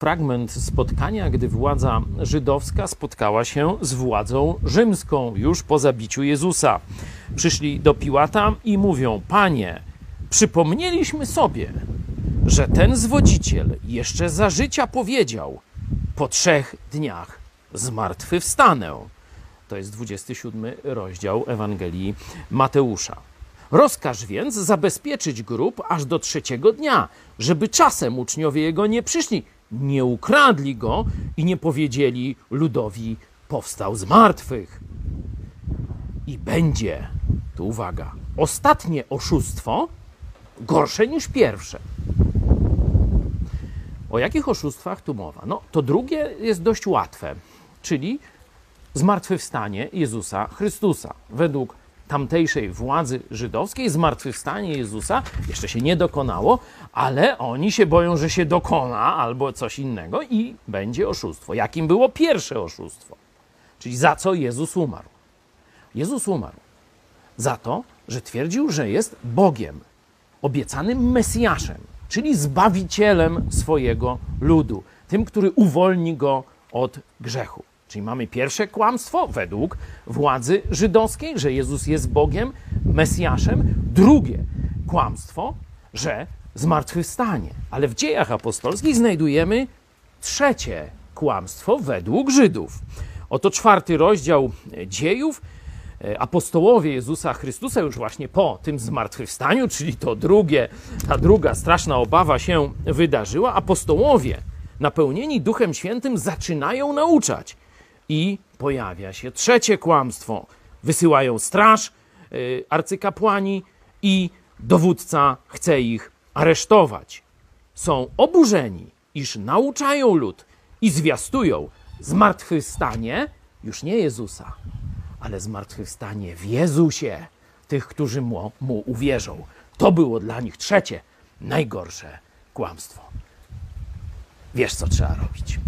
fragment spotkania, gdy władza żydowska spotkała się z władzą rzymską już po zabiciu Jezusa. Przyszli do Piłata i mówią: Panie, przypomnieliśmy sobie, że ten zwodziciel jeszcze za życia powiedział: Po trzech dniach zmartwychwstanę. To jest 27 rozdział Ewangelii Mateusza. Rozkaż więc zabezpieczyć grób aż do trzeciego dnia, żeby czasem uczniowie jego nie przyszli nie ukradli go i nie powiedzieli ludowi: Powstał z martwych. I będzie, tu uwaga, ostatnie oszustwo gorsze niż pierwsze. O jakich oszustwach tu mowa? No, to drugie jest dość łatwe, czyli zmartwychwstanie Jezusa Chrystusa. Według tamtejszej władzy żydowskiej, zmartwychwstanie Jezusa jeszcze się nie dokonało, ale oni się boją, że się dokona albo coś innego i będzie oszustwo. Jakim było pierwsze oszustwo? Czyli za co Jezus umarł? Jezus umarł za to, że twierdził, że jest Bogiem, obiecanym Mesjaszem, czyli zbawicielem swojego ludu, tym, który uwolni go od grzechu. Czyli mamy pierwsze kłamstwo według władzy żydowskiej, że Jezus jest Bogiem, Mesjaszem. Drugie kłamstwo, że zmartwychwstanie. Ale w dziejach apostolskich znajdujemy trzecie kłamstwo według Żydów. Oto czwarty rozdział dziejów. Apostołowie Jezusa Chrystusa już właśnie po tym zmartwychwstaniu, czyli to drugie, ta druga straszna obawa się wydarzyła. Apostołowie napełnieni Duchem Świętym zaczynają nauczać i pojawia się trzecie kłamstwo. Wysyłają straż, yy, arcykapłani i dowódca chce ich aresztować. Są oburzeni, iż nauczają lud i zwiastują zmartwychwstanie już nie Jezusa, ale zmartwychwstanie w Jezusie tych, którzy mu, mu uwierzą. To było dla nich trzecie, najgorsze kłamstwo. Wiesz, co trzeba robić.